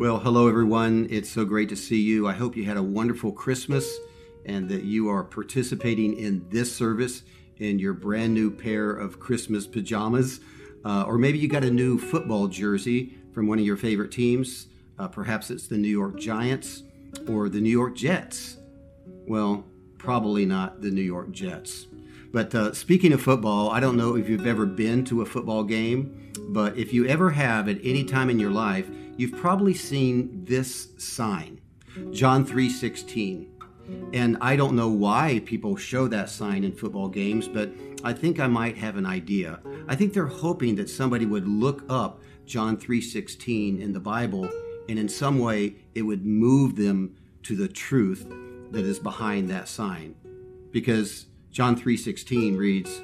Well, hello, everyone. It's so great to see you. I hope you had a wonderful Christmas and that you are participating in this service in your brand new pair of Christmas pajamas. Uh, or maybe you got a new football jersey from one of your favorite teams. Uh, perhaps it's the New York Giants or the New York Jets. Well, probably not the New York Jets. But uh, speaking of football, I don't know if you've ever been to a football game, but if you ever have at any time in your life, you've probably seen this sign, John 3:16. And I don't know why people show that sign in football games, but I think I might have an idea. I think they're hoping that somebody would look up John 3:16 in the Bible and in some way it would move them to the truth that is behind that sign. Because John 3:16 reads,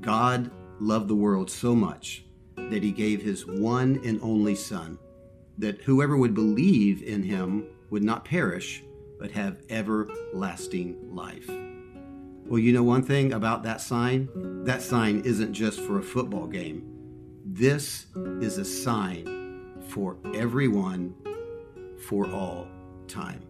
God loved the world so much that he gave his one and only son that whoever would believe in him would not perish but have everlasting life. Well, you know one thing about that sign? That sign isn't just for a football game. This is a sign for everyone for all time.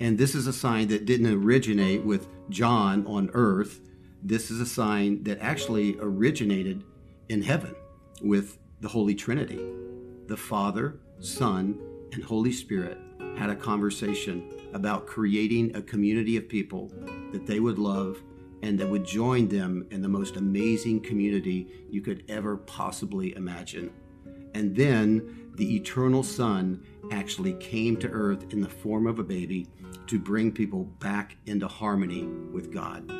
And this is a sign that didn't originate with John on earth. This is a sign that actually originated in heaven with the Holy Trinity. The Father, Son, and Holy Spirit had a conversation about creating a community of people that they would love and that would join them in the most amazing community you could ever possibly imagine. And then the eternal Son actually came to earth in the form of a baby to bring people back into harmony with God.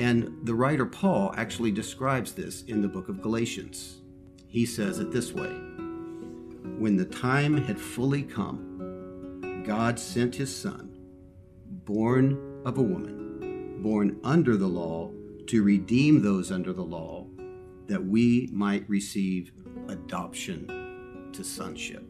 And the writer Paul actually describes this in the book of Galatians. He says it this way When the time had fully come, God sent his Son, born of a woman, born under the law, to redeem those under the law, that we might receive adoption to sonship.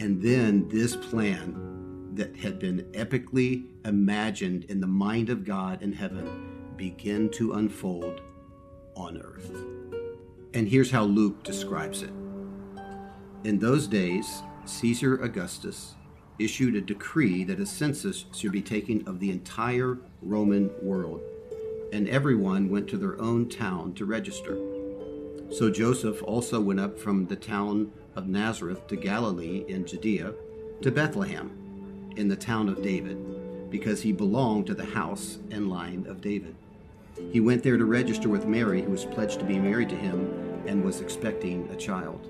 And then this plan that had been epically imagined in the mind of God in heaven began to unfold on earth. And here's how Luke describes it. In those days, Caesar Augustus issued a decree that a census should be taken of the entire Roman world, and everyone went to their own town to register. So Joseph also went up from the town of Nazareth to Galilee in Judea to Bethlehem in the town of David, because he belonged to the house and line of David. He went there to register with Mary, who was pledged to be married to him and was expecting a child.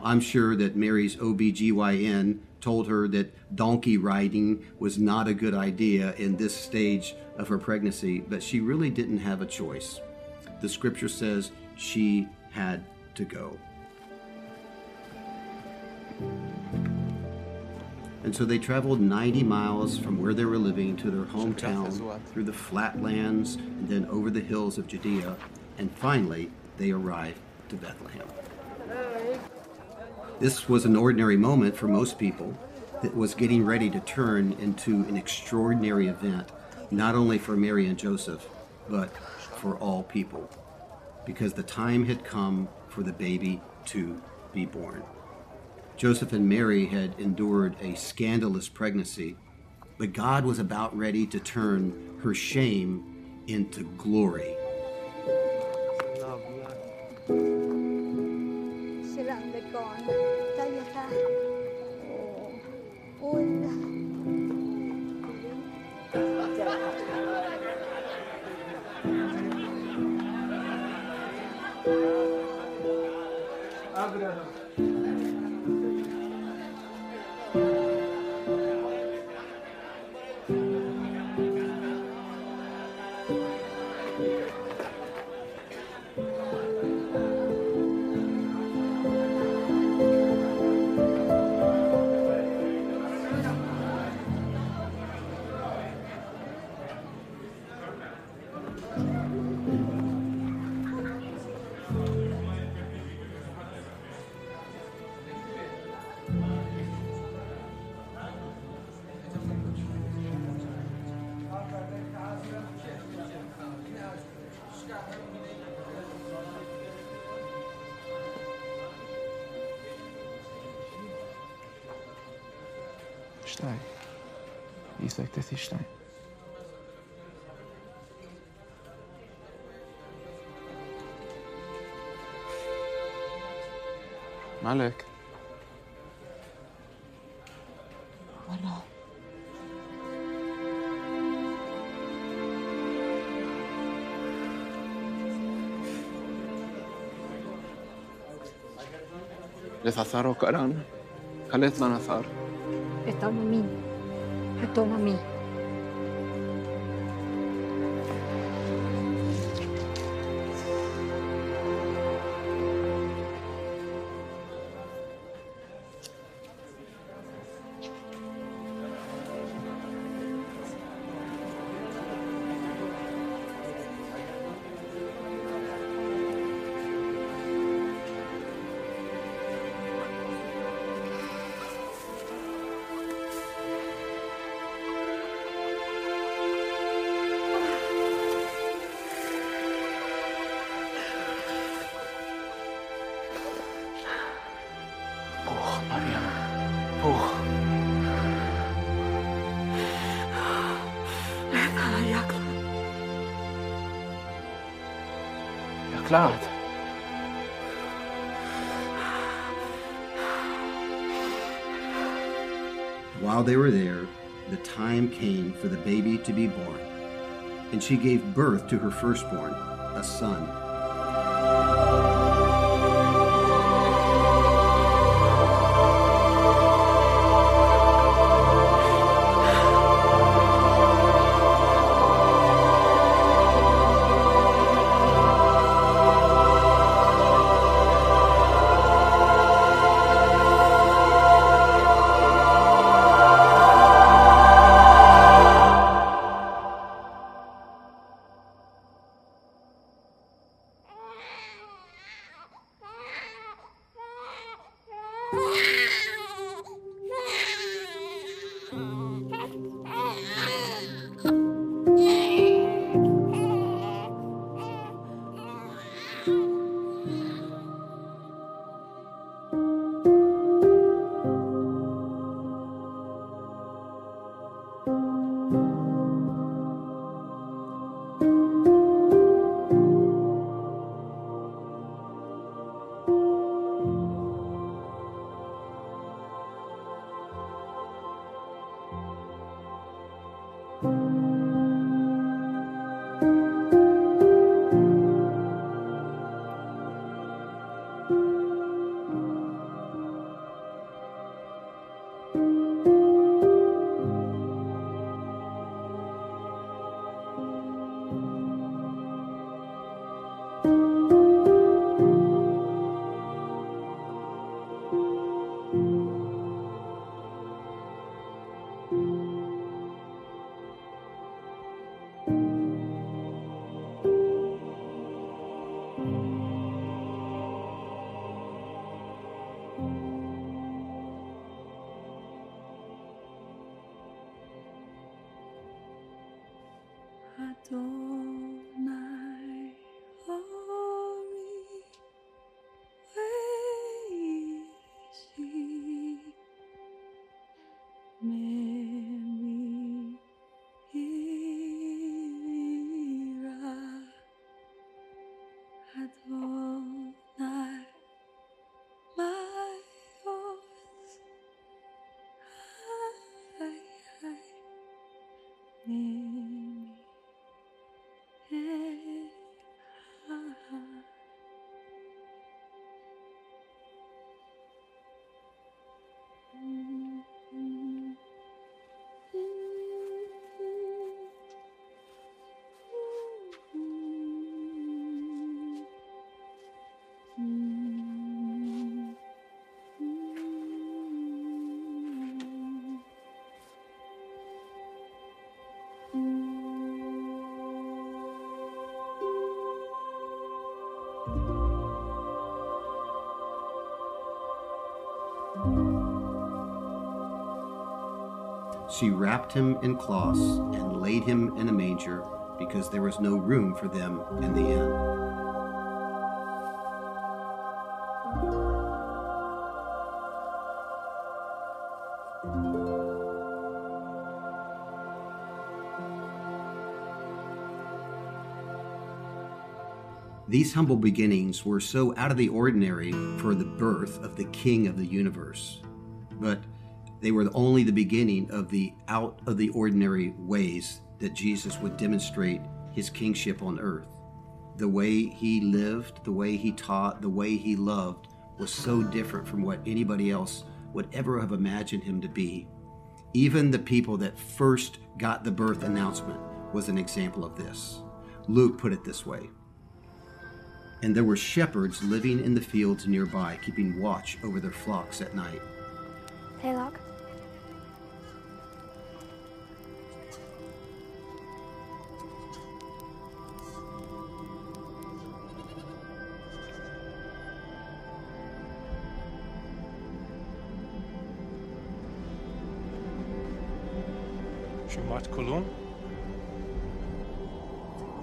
Now, I'm sure that Mary's OBGYN told her that donkey riding was not a good idea in this stage of her pregnancy, but she really didn't have a choice. The scripture says she had to go. And so they traveled 90 miles from where they were living to their hometown through the flatlands and then over the hills of Judea. And finally, they arrived to Bethlehem. This was an ordinary moment for most people that was getting ready to turn into an extraordinary event, not only for Mary and Joseph, but for all people, because the time had come for the baby to be born. Joseph and Mary had endured a scandalous pregnancy, but God was about ready to turn her shame into glory. आग्रह Stein. Ich sag, das ist Stein. مالك؟ والله لثثار وكأران خليتنا نثار estão em mim, Retoma a mim. While they were there, the time came for the baby to be born, and she gave birth to her firstborn, a son. Adonai she wrapped him in cloths and laid him in a manger because there was no room for them in the inn. These humble beginnings were so out of the ordinary for the birth of the King of the universe, but they were only the beginning of the out of the ordinary ways that Jesus would demonstrate his kingship on earth. The way he lived, the way he taught, the way he loved was so different from what anybody else would ever have imagined him to be. Even the people that first got the birth announcement was an example of this. Luke put it this way And there were shepherds living in the fields nearby, keeping watch over their flocks at night. Hey, Locke. what, Kulun?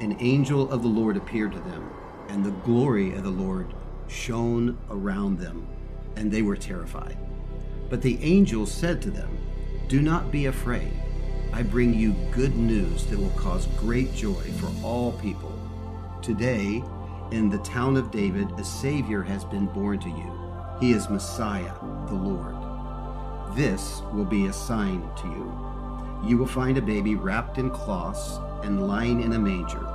An angel of the Lord appeared to them, and the glory of the Lord shone around them, and they were terrified. But the angel said to them, Do not be afraid. I bring you good news that will cause great joy for all people. Today, in the town of David, a Savior has been born to you. He is Messiah, the Lord. This will be a sign to you you will find a baby wrapped in cloths and lying in a manger.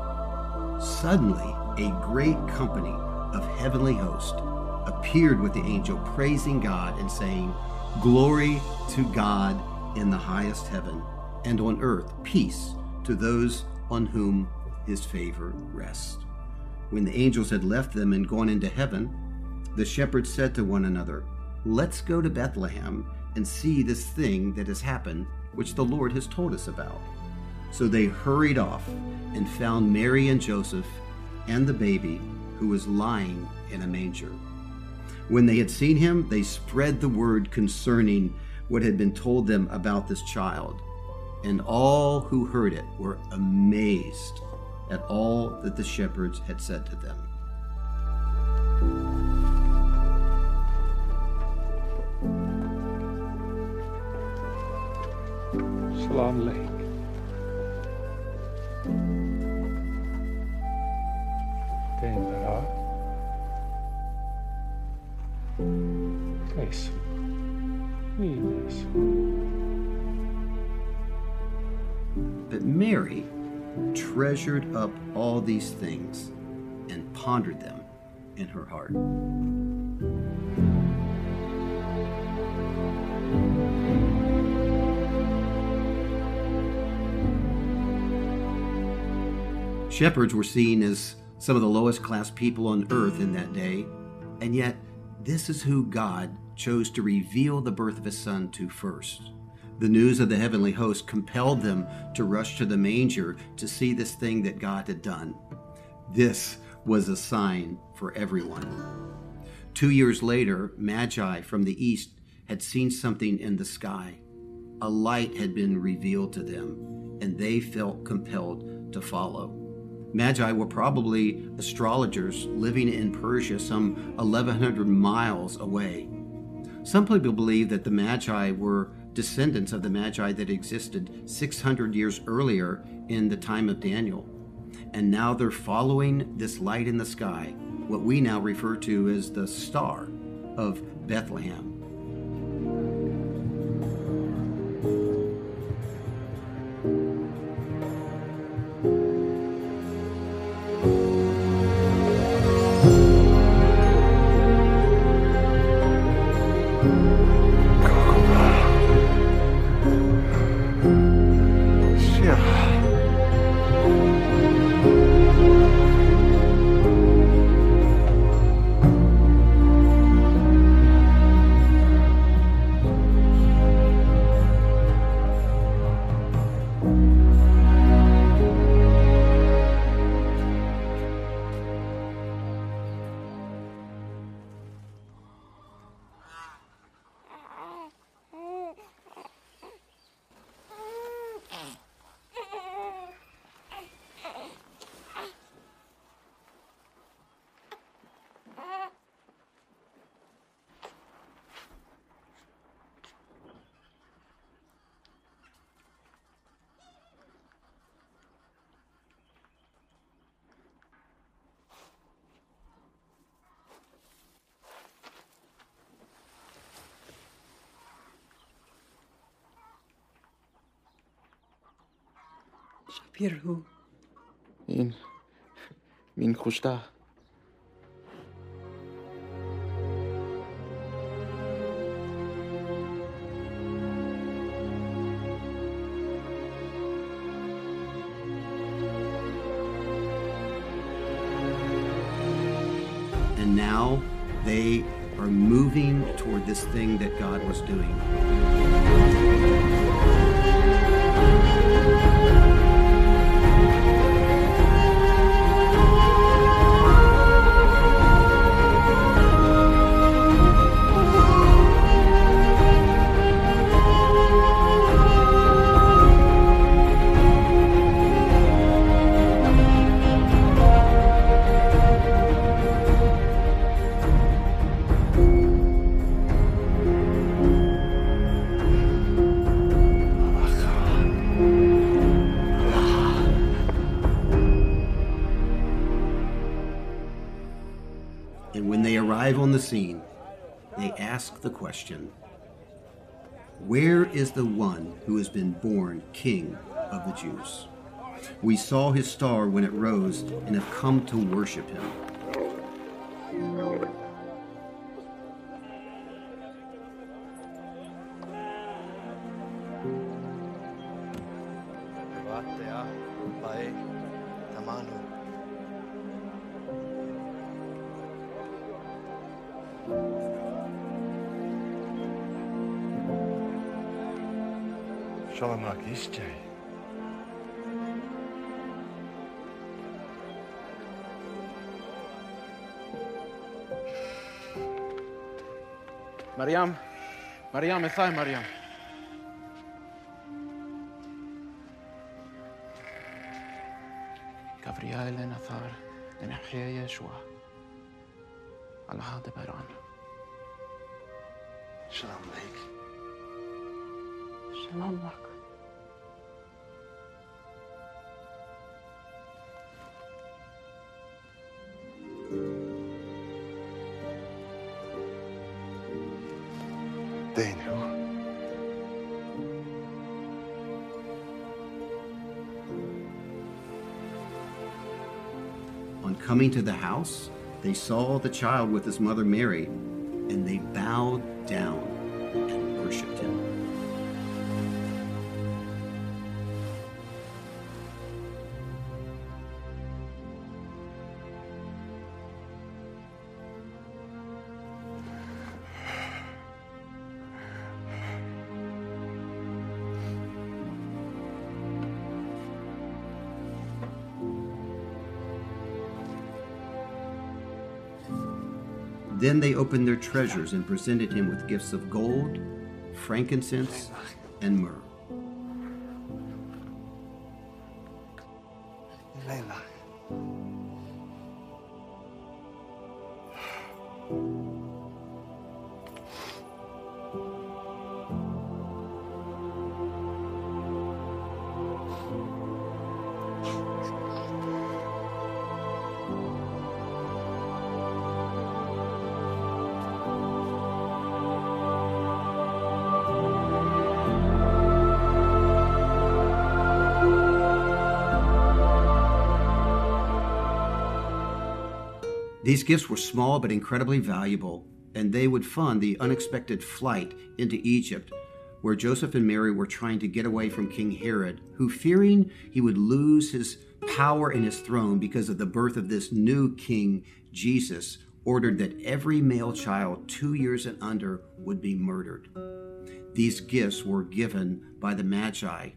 Suddenly, a great company of heavenly hosts appeared with the angel, praising God and saying, Glory to God in the highest heaven, and on earth peace to those on whom his favor rests. When the angels had left them and gone into heaven, the shepherds said to one another, Let's go to Bethlehem and see this thing that has happened, which the Lord has told us about. So they hurried off and found Mary and Joseph and the baby who was lying in a manger. When they had seen him, they spread the word concerning what had been told them about this child. And all who heard it were amazed at all that the shepherds had said to them. Shalom Lake. Denver. Eso. Mira eso. But Mary treasured up all these things and pondered them in her heart. Shepherds were seen as some of the lowest class people on earth in that day, and yet this is who God chose to reveal the birth of his son to first. The news of the heavenly host compelled them to rush to the manger to see this thing that God had done. This was a sign for everyone. Two years later, Magi from the east had seen something in the sky. A light had been revealed to them, and they felt compelled to follow. Magi were probably astrologers living in Persia some 1,100 miles away. Some people believe that the Magi were descendants of the Magi that existed 600 years earlier in the time of Daniel. And now they're following this light in the sky, what we now refer to as the Star of Bethlehem. Yeah. Shapiro. Min. Min Khushta. Where is the one who has been born King of the Jews? We saw his star when it rose and have come to worship him. مريم مريم اثاي مريم؟ كفريال نثار يشوى على هذا بران سلام عليك سلام لك On coming to the house, they saw the child with his mother Mary, and they bowed down and worshiped him. Then they opened their treasures and presented him with gifts of gold, frankincense, and myrrh. These gifts were small but incredibly valuable, and they would fund the unexpected flight into Egypt, where Joseph and Mary were trying to get away from King Herod, who, fearing he would lose his power and his throne because of the birth of this new king, Jesus, ordered that every male child two years and under would be murdered. These gifts were given by the Magi,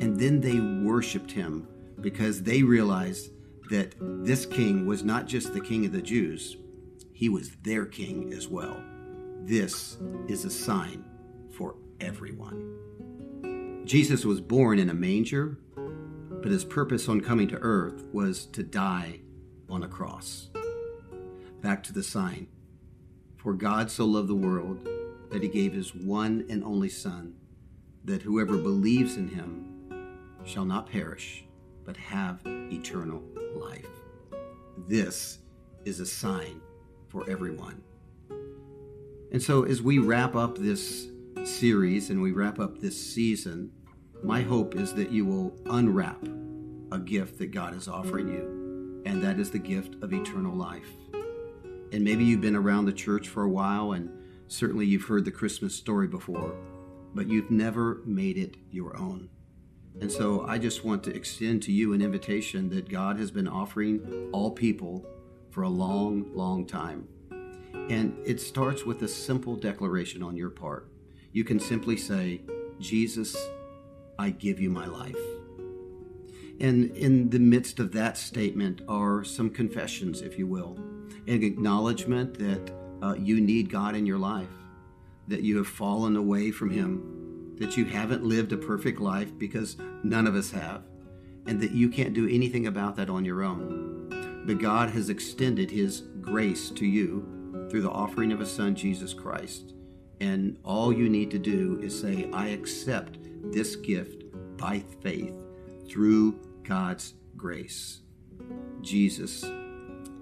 and then they worshiped him because they realized that this king was not just the king of the Jews, he was their king as well. This is a sign for everyone. Jesus was born in a manger, but his purpose on coming to earth was to die on a cross. Back to the sign. For God so loved the world that he gave his one and only Son, that whoever believes in him shall not perish, but have eternal life. This is a sign for everyone. And so, as we wrap up this series and we wrap up this season, my hope is that you will unwrap a gift that God is offering you, and that is the gift of eternal life. And maybe you've been around the church for a while, and certainly you've heard the Christmas story before, but you've never made it your own. And so I just want to extend to you an invitation that God has been offering all people for a long, long time. And it starts with a simple declaration on your part. You can simply say, Jesus, I give you my life. And in the midst of that statement are some confessions, if you will, an acknowledgement that uh, you need God in your life, that you have fallen away from Him, that you haven't lived a perfect life because none of us have, and that you can't do anything about that on your own. But God has extended His grace to you through the offering of His Son, Jesus Christ. And all you need to do is say, I accept this gift by faith through God's grace. Jesus,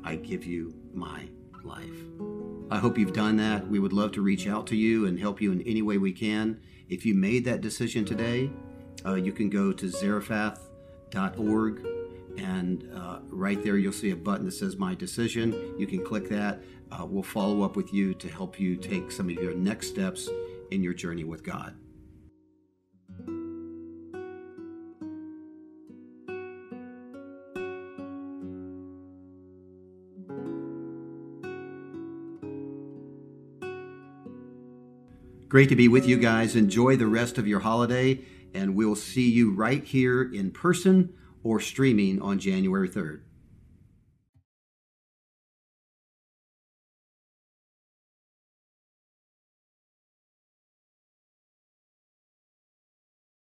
I give you my life. I hope you've done that. We would love to reach out to you and help you in any way we can. If you made that decision today, uh, you can go to zarephath.org and uh, right there you'll see a button that says My Decision. You can click that. Uh, we'll follow up with you to help you take some of your next steps in your journey with God. Great to be with you guys. Enjoy the rest of your holiday, and we'll see you right here in person or streaming on January 3rd.